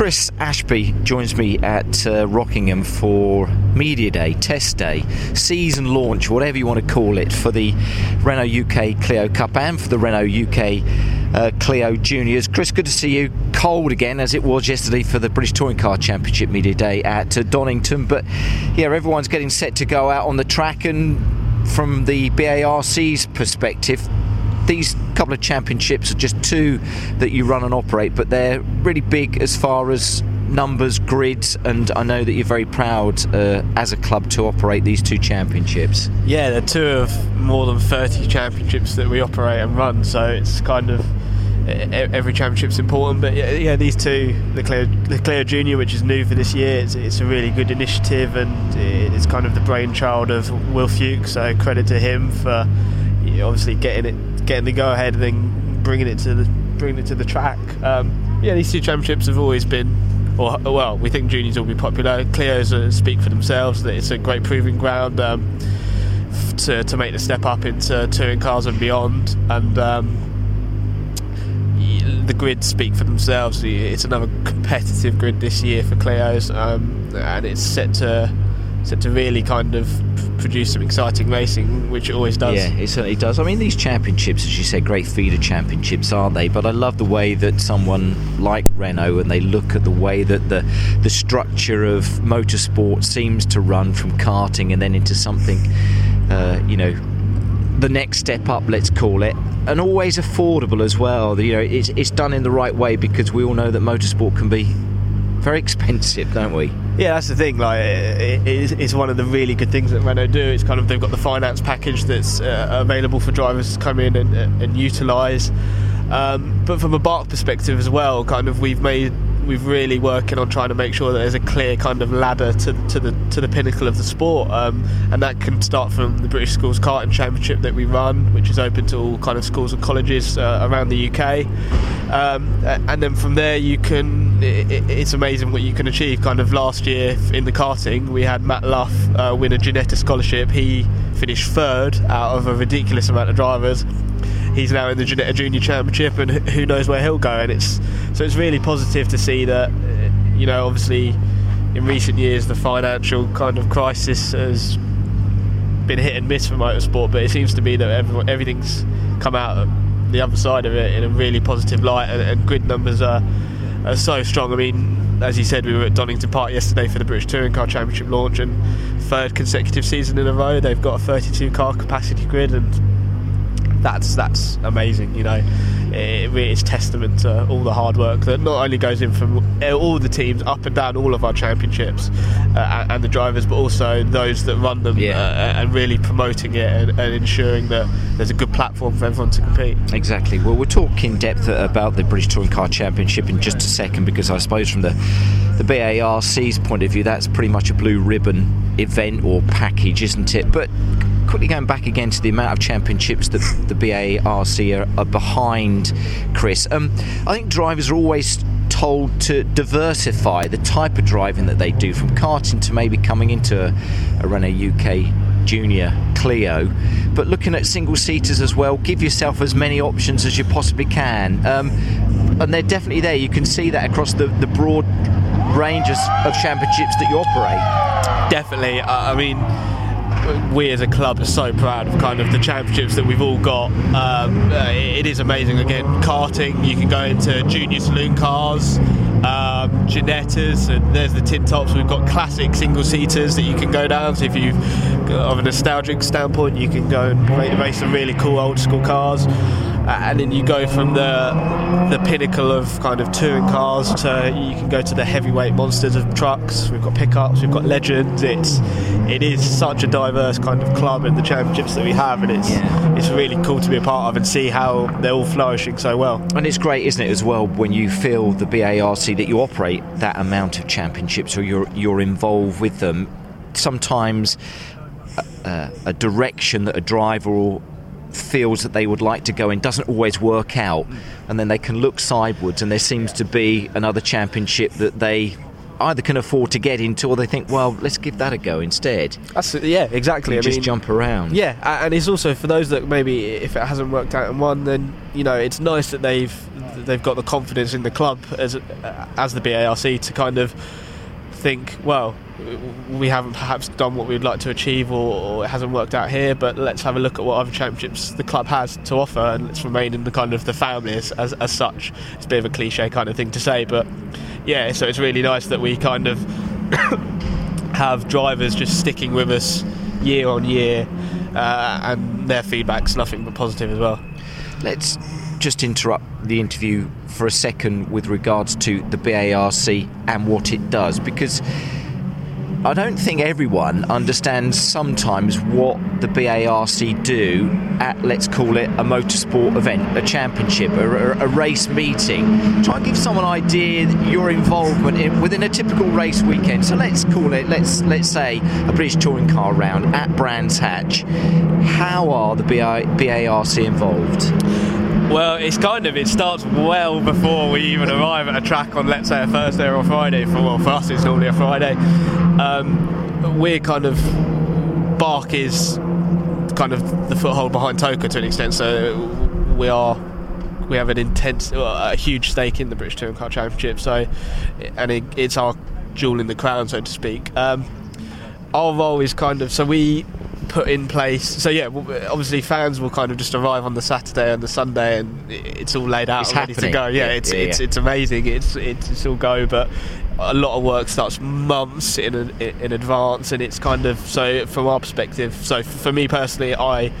Chris Ashby joins me at uh, Rockingham for Media Day, Test Day, season launch, whatever you want to call it, for the Renault UK Clio Cup and for the Renault UK uh, Clio Juniors. Chris, good to see you. Cold again, as it was yesterday for the British Touring Car Championship Media Day at uh, Donington. But yeah, everyone's getting set to go out on the track, and from the BARC's perspective, these couple of championships are just two that you run and operate, but they're really big as far as numbers, grids, and I know that you're very proud uh, as a club to operate these two championships. Yeah, they're two of more than 30 championships that we operate and run, so it's kind of every championship's important. But yeah, yeah these two, the Clio, the Junior, which is new for this year, it's, it's, a really good initiative and it's kind of the brainchild of Will Fuke. So credit to him for obviously getting it, getting the go ahead, and then bringing it to the bringing it to the track. Um, yeah, these two championships have always been or well, we think juniors will be popular. Clio's uh, speak for themselves that it's a great proving ground um, to, to make the step up into touring cars and beyond. And um, the grids speak for themselves. It's another competitive grid this year for Clio's, um, and it's set to set to really kind of produce some exciting racing, which it always does. Yeah, it certainly does. I mean, these championships, as you said, great feeder championships, aren't they? But I love the way that someone like Renault, and they look at the way that the the structure of motorsport seems to run from karting and then into something, uh, you know, the next step up, let's call it, and always affordable as well. You know, it's, it's done in the right way because we all know that motorsport can be very expensive, don't we? Yeah, that's the thing. Like, it, it's one of the really good things that Renault do. It's kind of they've got the finance package that's uh, available for drivers to come in and, and utilise. Um, but from a BARC perspective as well, kind of we've made we've really working on trying to make sure that there's a clear kind of ladder to, to the to the pinnacle of the sport, um, and that can start from the British Schools Karting Championship that we run, which is open to all kind of schools and colleges uh, around the UK, um, and then from there you can. It, it's amazing what you can achieve. Kind of last year in the karting, we had Matt Luff uh, win a Ginetta scholarship. He finished third out of a ridiculous amount of drivers he's now in the Junior Championship, and who knows where he'll go. And it's so it's really positive to see that. Uh, you know, obviously, in recent years, the financial kind of crisis has been hit and miss for motorsport, but it seems to be that everyone, everything's come out the other side of it in a really positive light, and, and grid numbers are, are so strong. I mean, as you said, we were at Donington Park yesterday for the British Touring Car Championship launch, and third consecutive season in a row, they've got a 32 car capacity grid, and that's that's amazing. You know, it, it's testament to all the hard work that not only goes in from all the teams up and down all of our championships uh, and the drivers, but also those that run them yeah. uh, and really promoting it and, and, ensuring that there's a good platform for everyone to compete. Exactly. Well, we'll talk in depth about the British Touring Car Championship in just a second because I suppose from the the BARC's point of view, that's pretty much a blue ribbon event or package, isn't it? But quickly going back again to the amount of championships that the BARC are, are behind, Chris. Um, I think drivers are always told to diversify the type of driving that they do, from karting to maybe coming into a, a Renault UK Junior Clio. But looking at single seaters as well, give yourself as many options as you possibly can. Um, and they're definitely there. You can see that across the, the broad ranges of championships that you operate. Definitely. I mean, we as a club are so proud of kind of the championships that we've all got. Um, uh, it is amazing. Again, karting, you can go into junior saloon cars, um, and there's the tin tops. We've got classic single seaters that you can go down. So if you, have of a nostalgic standpoint, you can go and race some really cool old school cars and then you go from the the pinnacle of kind of touring cars to you can go to the heavyweight monsters of trucks. We've got pickups, we've got legends. It's it is such a diverse kind of club in the championships that we have, and it's yeah. it's really cool to be a part of and see how they're all flourishing so well. And it's great, isn't it, as well, when you feel the BARC that you operate that amount of championships or you're you're involved with them. Sometimes. Uh, a direction that a driver or feels that they would like to go in doesn't always work out, and then they can look sidewards, and there seems to be another championship that they either can afford to get into or they think, well, let's give that a go instead. That's yeah, exactly. I I just mean, jump around. Yeah, and it's also for those that maybe if it hasn't worked out in one, then you know it's nice that they've they've got the confidence in the club as uh, as the BARC to kind of think, well, we haven't perhaps done what we'd like to achieve, or, or it hasn't worked out here, but let's have a look at what other championships the club has to offer, and let's remain in the kind of the family as, as, as such. It's a bit of a cliche kind of thing to say, but yeah, so it's really nice that we kind of have drivers just sticking with us year on year, uh, and their feedback's nothing but positive as well. Let's just interrupt the interview for a second with regards to the BARC and what it does because I don't think everyone understands sometimes what the BARC do at, let's call it, a motorsport event, a championship, a, a race meeting. Try and give someone an idea your involvement in, within a typical race weekend. So let's call it, let's let's say, a British touring car round at Brands Hatch. How are the BA, BARC involved? Well, it's kind of it starts well before we even arrive at a track on let's say a Thursday or a Friday. For well, for us it's normally a Friday. Um, we're kind of BARC is kind of the foothold behind TOCA to an extent. So we are we have an intense, a huge stake in the British Touring Car Championship. So and it, it's our jewel in the crown, so to speak. Um, our role is kind of so we put in place. So yeah, obviously fans will kind of just arrive on the Saturday and the Sunday, and it's all laid out It's ready to go. Yeah, Yeah, it's yeah, it's yeah. it's amazing. It's, it's it's all go, but a lot of work starts months in in advance, and it's kind of so from our perspective. So for me personally, I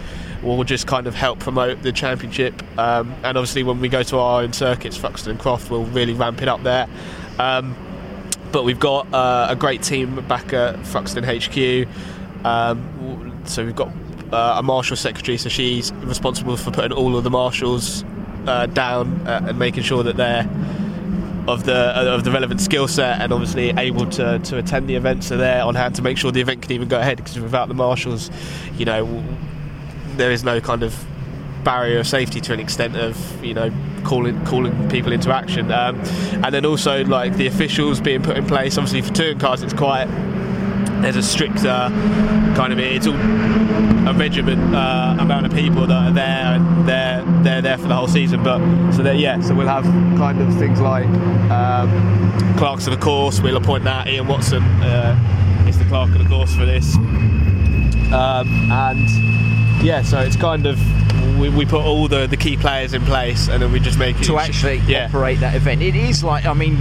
will just kind of help promote the championship, um, and obviously when we go to our own circuits, Thruxton and Croft, we'll really ramp it up there. Um, but we've got uh, a great team back at Thruxton HQ. Um, so we've got uh, a marshal secretary, so she's responsible for putting all of the marshals uh, down uh, and making sure that they're of the uh, of the relevant skill set and obviously able to, to attend the events. So they're on hand to make sure the event can even go ahead. Because without the marshals, you know, there is no kind of barrier of safety to an extent of you know calling calling people into action um, and then also like the officials being put in place obviously for touring cars it's quite there's a stricter kind of it's all a regiment uh, amount of people that are there and they're they're there for the whole season but so that yeah so we'll have kind of things like um, clerks of the course we'll appoint that Ian Watson uh, is the clerk of the course for this um, and yeah, so it's kind of we, we put all the, the key players in place, and then we just make it to actually yeah. operate that event. It is like, I mean,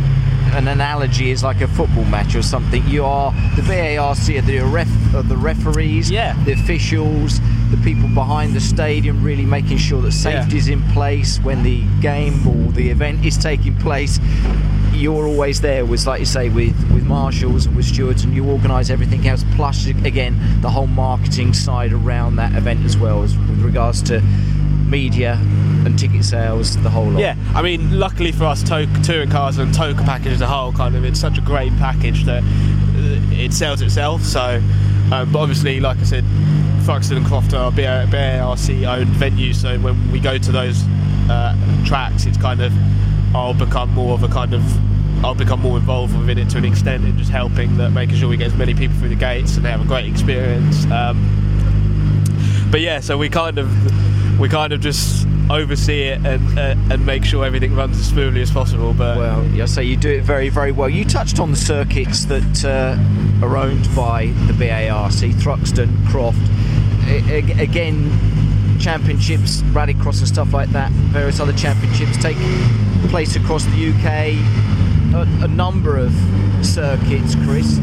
an analogy is like a football match or something. You are the BARC, the ref, are the referees, Yeah. the officials, the people behind the stadium, really making sure that safety is in place when the game or the event is taking place. You're always there with, like you say, with, with marshals and with stewards, and you organise everything else. Plus, again, the whole marketing side around that event as well, as with regards to media and ticket sales, the whole lot. Yeah, I mean, luckily for us, to- touring cars and TOCA package as a whole, kind of, it's such a great package that uh, it sells itself. So, um, but obviously, like I said, Thruxton and Croft are BARC owned venues. So when we go to those uh, tracks, it's kind of I'll become more of a kind of I'll become more involved within it to an extent in just helping that, making sure we get as many people through the gates and they have a great experience. Um, but yeah, so we kind of we kind of just oversee it and uh, and make sure everything runs as smoothly as possible. But Well, I say you do it very, very well. You touched on the circuits that uh, are owned by the BARC, Thruxton, Croft. A- again, championships, rallycross and stuff like that, various other championships take place across the UK. A, a number of circuits, Chris.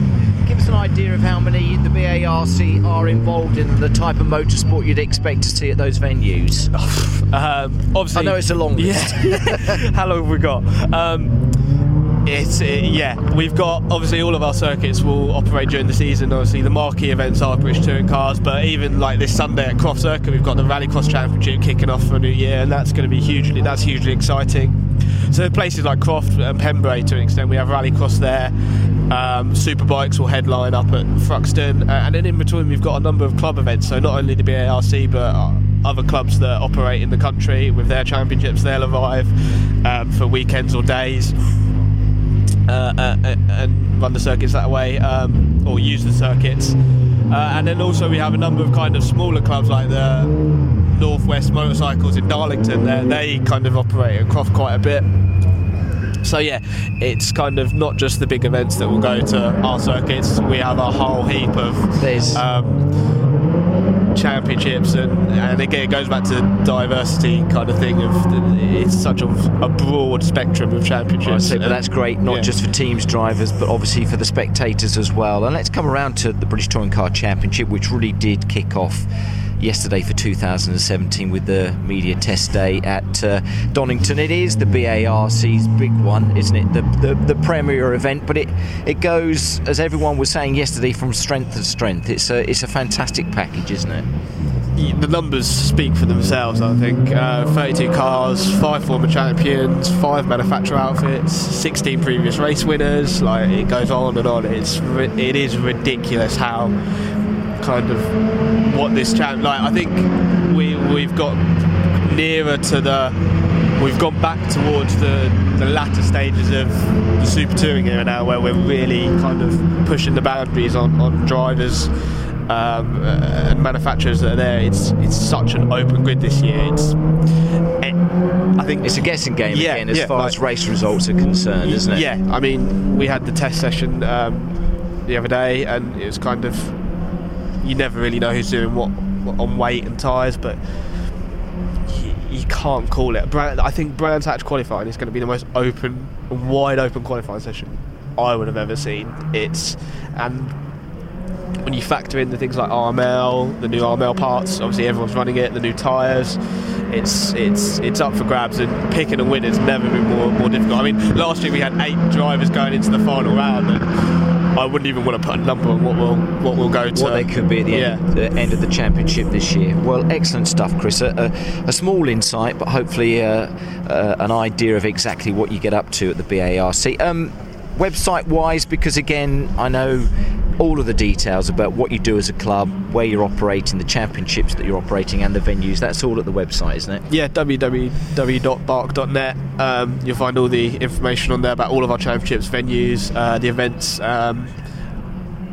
Give us an idea of how many the BARC are involved in the type of motorsport you'd expect to see at those venues. um, obviously, I know it's a long list. Yeah. How long have we got? Um, it's uh, yeah. We've got obviously all of our circuits will operate during the season. Obviously, the marquee events are British Touring Cars, but even like this Sunday at Croft Circuit, we've got the Rallycross Championship kicking off for a new year, and that's going to be hugely that's hugely exciting. So places like Croft and Pembrey, to an extent, we have Rallycross there. Um, Superbikes will headline up at Thruxton, uh, and then in between we've got a number of club events. So not only the BARC, but uh, other clubs that operate in the country with their championships. They'll arrive um, for weekends or days. Uh, uh, and run the circuits that way um, or use the circuits. And then also we have a number of kind of smaller clubs like the Northwest Motorcycles in Darlington. They're, they kind of operate across quite a bit. So yeah, it's kind of not just the big events that will go to our circuits. We have a whole heap of There's- um, championships, and, and again it goes back to the diversity kind of thing. Of it's such a, a broad spectrum of I championships. and- that's great, not yeah. just for teams, drivers, but obviously for the spectators as well. And let's come around to the British Touring Car Championship, which really did kick off yesterday for 2017 with the media test day at uh, Donington. It is the BARC's big one, isn't it? The, the the premier event, but it it goes as everyone was saying yesterday from strength to strength. It's a it's a fantastic package, isn't it? the numbers speak for themselves. I think uh, 32 cars, five former champions, five manufacturer outfits, 16 previous race winners. Like it goes on and on. It's it is ridiculous how kind of what this champ. Like I think we we've got nearer to the. We've gone back towards the, the latter stages of the super touring era now, where we're really kind of pushing the boundaries on, on drivers um, uh, and manufacturers that are there. It's it's such an open grid this year. It's it, I think It's a guessing game Yeah, again as yeah, far like- as race results are concerned, isn't it? Yeah, I mean, we had the test session um, the other day, and it was kind of you never really know who's doing what, on weight and tyres, but you, you can't call it. Brand, I think Brands Hatch qualifying is going to be the most open, wide open qualifying session I would have ever seen. It's and when you factor in the things like RML, the new RML parts, obviously everyone's running it, the new tyres, it's it's it's up for grabs and picking a winner's never been more more difficult. I mean, last year we had eight drivers going into the final round, and I wouldn't even want to put a number on what will what will go to what they could be at the, end, the end of the championship this year. Well, excellent stuff, Chris. A, a, a small insight, but hopefully uh, uh, an idea of exactly what you get up to at the BARC. Um, website wise, because again, I know all of the details about what you do as a club, where you're operating, the championships that you're operating, and the venues. That's all at the website, isn't it? Yeah, www.barc.net. Um, you'll find all the information on there about all of our championships, venues, uh, the events, um,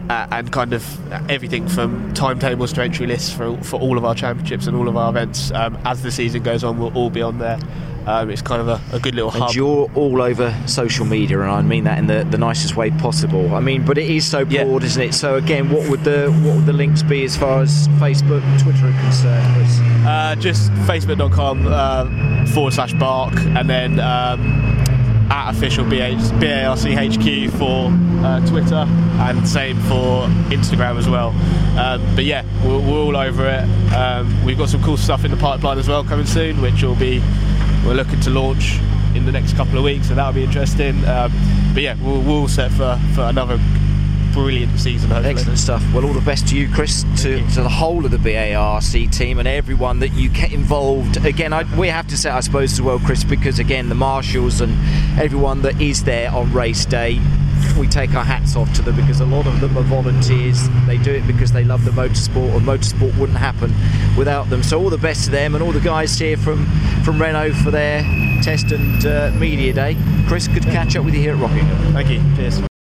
uh, and kind of everything from timetables to entry lists for, for all of our championships and all of our events. Um, as the season goes on, we'll all be on there. Um, it's kind of a, a good little hub. And you're all over social media, and I mean that in the, the nicest way possible. I mean, but it is so Yeah. broad, isn't it? So again, what would the what would the links be as far as Facebook, Twitter are concerned? Chris? Uh, just facebook.com uh, forward slash bark and then um, at official BH, BARCHQ for uh, Twitter and same for Instagram as well. Um, but yeah, we're, we're all over it. Um, we've got some cool stuff in the pipeline as well coming soon, which will be we're looking to launch in the next couple of weeks, so that'll be interesting. Um, but yeah, we're, we're all set for, for another brilliant season. Hopefully. Excellent stuff. Well, all the best to you, Chris, to, to the whole of the BARC team and everyone that you get involved. Again, I, we have to say, I suppose, as well, Chris, because again, the marshals and everyone that is there on race day, we take our hats off to them because a lot of them are volunteers. They do it because they love the motorsport, and motorsport wouldn't happen without them. So, all the best to them and all the guys here from, from Renault for their test and uh, media day. Chris, good to catch up with you here at Rockingham. Thank you. Cheers.